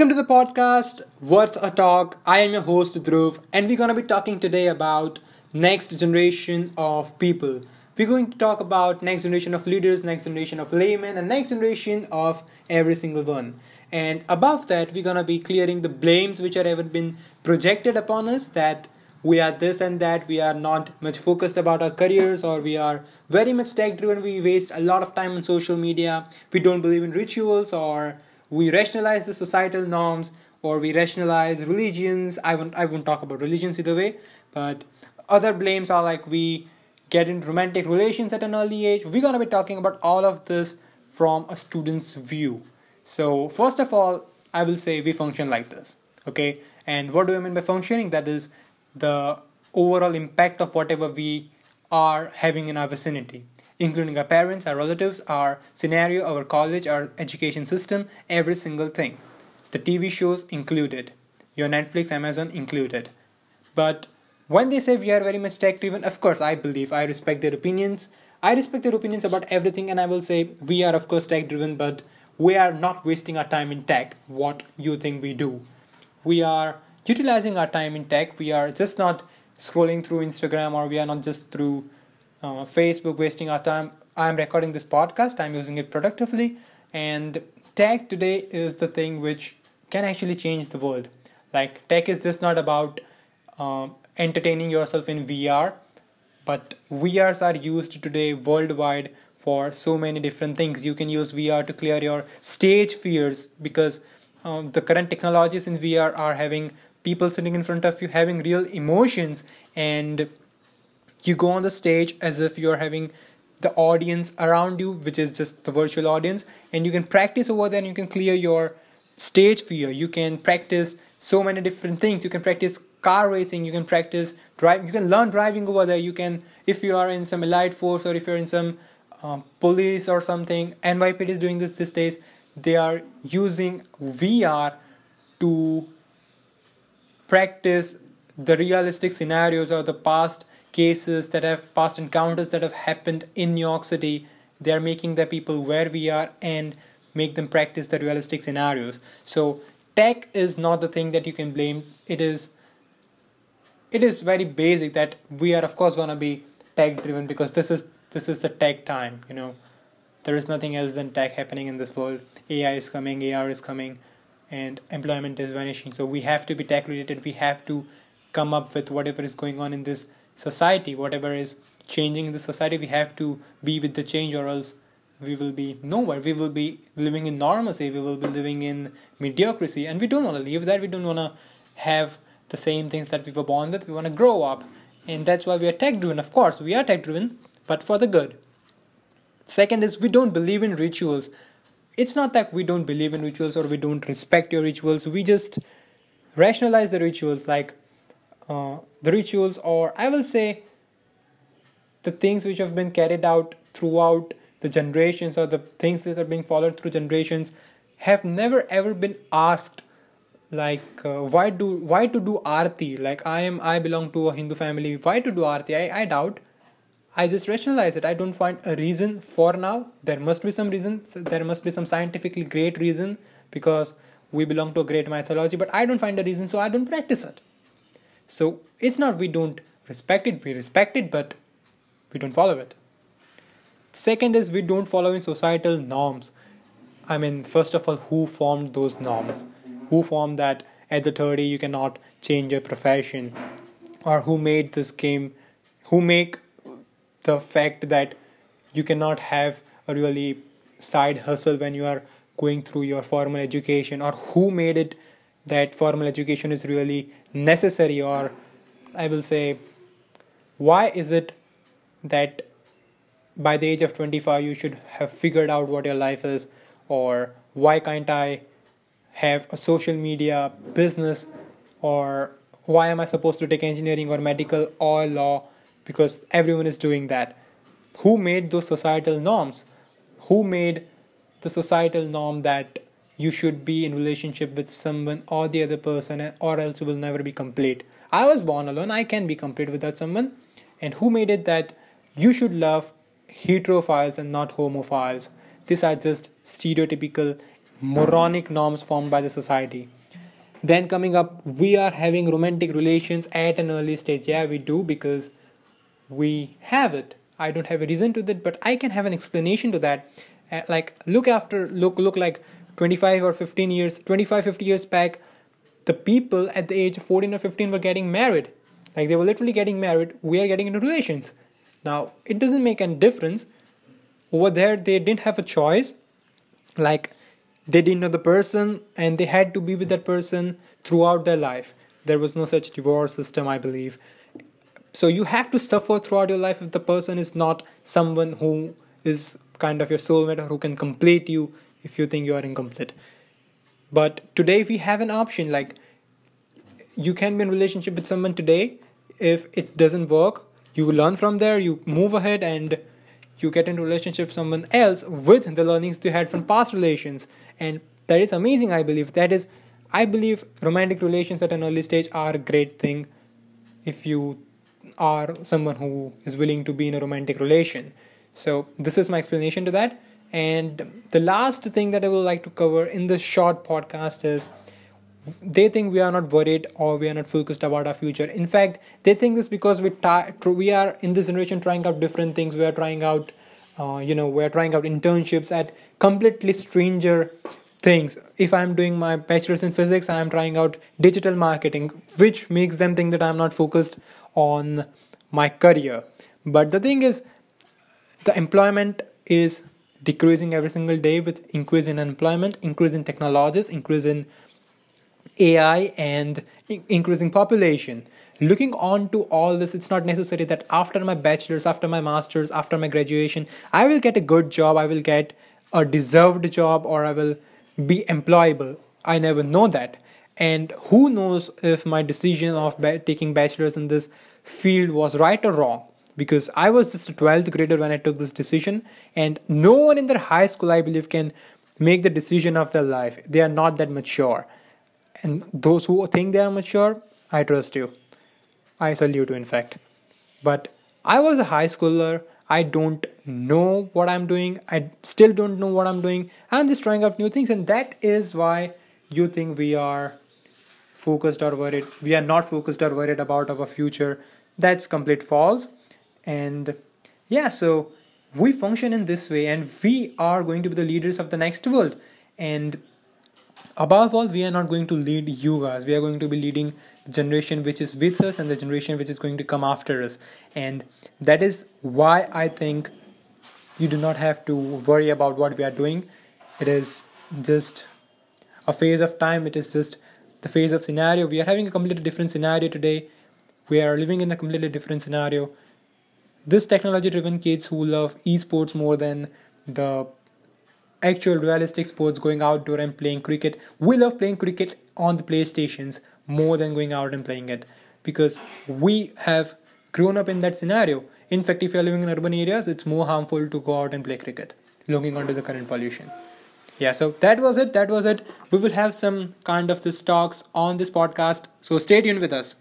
Welcome to the podcast Worth a Talk. I am your host Dhruv, and we're gonna be talking today about next generation of people. We're going to talk about next generation of leaders, next generation of laymen, and next generation of every single one. And above that, we're gonna be clearing the blames which are ever been projected upon us that we are this and that we are not much focused about our careers or we are very much tech driven we waste a lot of time on social media we don't believe in rituals or we rationalize the societal norms or we rationalize religions. I won't i won't talk about religions either way but other blames are like we get in romantic relations at an early age. We're to be talking about all of this from a student's view. So first of all i will say we function like this okay? And what do i mean by functioning? That is the overall impact of whatever we are having in our vicinity, including our parents, our relatives, our scenario, our college, our education system, every single thing. The TV shows included, your Netflix, Amazon included. But when they say we are very much tech driven, of course, I believe, I respect their opinions. I respect their opinions about everything, and I will say we are, of course, tech driven, but we are not wasting our time in tech. What you think we do? We are utilizing our time in tech. We are just not scrolling through Instagram or we are not just through uh, Facebook wasting our time. I'm recording this podcast, I'm using it productively, and tech today is the thing which can actually change the world. Like, tech is just not about um, entertaining yourself in VR, but VRs are used today worldwide for so many different things. You can use VR to clear your stage fears because um, the current technologies in VR are having people sitting in front of you having real emotions and you go on the stage as if you're having the audience around you which is just the virtual audience and you can practice over there and you can clear your stage fear you. Can practice so many different things. You can practice car racing. You can practice drive you can learn driving over there. You can if you are in some elite force or if you're in some um, police or something nypd is doing this these days. They are using vr to practice the realistic scenarios or the past cases that have past encounters that have happened in New York City. They are making the people where we are and make them practice the realistic scenarios. So tech is not the thing that you can blame. It is it is very basic that we are of course gonna be tech driven because this is this is the tech time, you know. There is nothing else than tech happening in this world. AI is coming, AR is coming and employment is vanishing so we have to be tech related we have to come up with whatever is going on in this society whatever is changing in the society we have to be with the change or else we will be nowhere. We will be living in normalcy we will be living in mediocrity and we don't want to leave that. We don't want to have the same things that we were born with. We want to grow up and that's why we are tech driven of course we are tech driven but for the good. Second is we don't believe in rituals. It's not that we don't believe in rituals or we don't respect your rituals. We just rationalize the rituals like uh, the rituals or i will say the things which have been carried out throughout the generations or the things that are being followed through generations have never ever been asked like uh, why do why to do arti like i am i belong to a hindu family why to do arti i, I doubt I just rationalize it. I don't find a reason for now. There must be some reason. There must be some scientifically great reason because we belong to a great mythology, but I don't find a reason, so I don't practice it. So it's not we don't respect it, we respect it, but we don't follow it. Second is we don't follow in societal norms. I mean, first of all, who formed those norms? Who formed that at the 30 you cannot change your profession? Or who made this game? Who make the fact that you cannot have a really side hustle when you are going through your formal education or who made it that formal education is really necessary or i will say why is it that by the age of 25 you should have figured out what your life is or why can't i have a social media business or why am i supposed to take engineering or medical or law because everyone is doing that. Who made those societal norms? Who made the societal norm that you should be in relationship with someone or the other person or else you will never be complete? I was born alone, I can be complete without someone. And who made it that you should love heterophiles and not homophiles? These are just stereotypical moronic norms formed by the society. Then coming up, we are having romantic relations at an early stage. Yeah, we do because we have it. I don't have a reason to that, but I can have an explanation to that. Uh, like look after look look like 25 or 15 years, 25 50 years back, the people at the age of 14 or 15 were getting married. Like they were literally getting married. We are getting into relations. Now it doesn't make any difference. Over there, they didn't have a choice. Like they didn't know the person and they had to be with that person throughout their life there was no such divorce system i believe so you have to suffer throughout your life if the person is not someone who is kind of your soulmate or who can complete you if you think you are incomplete. But today we have an option like you can be in relationship with someone today. If it doesn't work you learn from there you move ahead and you get into relationship with someone else with the learnings you had from past relations. And that is amazing i believe. That is i believe romantic relations at an early stage are a great thing if you are someone who is willing to be in a romantic relation. So this is my explanation to that and the last thing that i would like to cover in this short podcast is they think we are not worried or we are not focused about our future. In fact they think this because we ta- we are in this generation trying out different things. We are trying out uh, you know we are trying out internships at completely stranger things. If i'm doing my bachelor's in physics i am trying out digital marketing which makes them think that i'm not focused on my career. But the thing is the employment is decreasing every single day with increase in unemployment increase in technologies increase in AI and increasing population. Looking on to all this, it's not necessary that after my bachelor's, after my master's, after my graduation, I will get a good job, I will get a deserved job, or I will be employable. I never know that. And who knows if my decision of taking bachelor's in this field was right or wrong? Because I was just a 12th grader when I took this decision, and no one in their high school, I believe, can make the decision of their life. They are not that mature and those who think they are mature, I trust you. I salute you, in fact. But I was a high schooler. I don't know what I'm doing. I still don't know what I'm doing. I'm just trying out new things, and that is why you think we are focused or worried. We are not focused or worried about our future. That's complete false. And yeah, so we function in this way, and we are going to be the leaders of the next world. And above all we are not going to lead you guys we are going to be leading the generation which is with us and the generation which is going to come after us. And that is why i think you do not have to worry about what we are doing. It is just a phase of time. It is just the phase of scenario. We are having a completely different scenario today. We are living in a completely different scenario this technology driven kids who love esports more than the actual realistic sports going outdoor and playing cricket we love playing cricket on the playstations more than going out and playing it. Because we have grown up in that scenario. In fact if you're living in urban areas it's more harmful to go out and play cricket looking onto the current pollution. Yeah so that was it that was it. We will have some kind of this talks on this podcast so stay tuned with us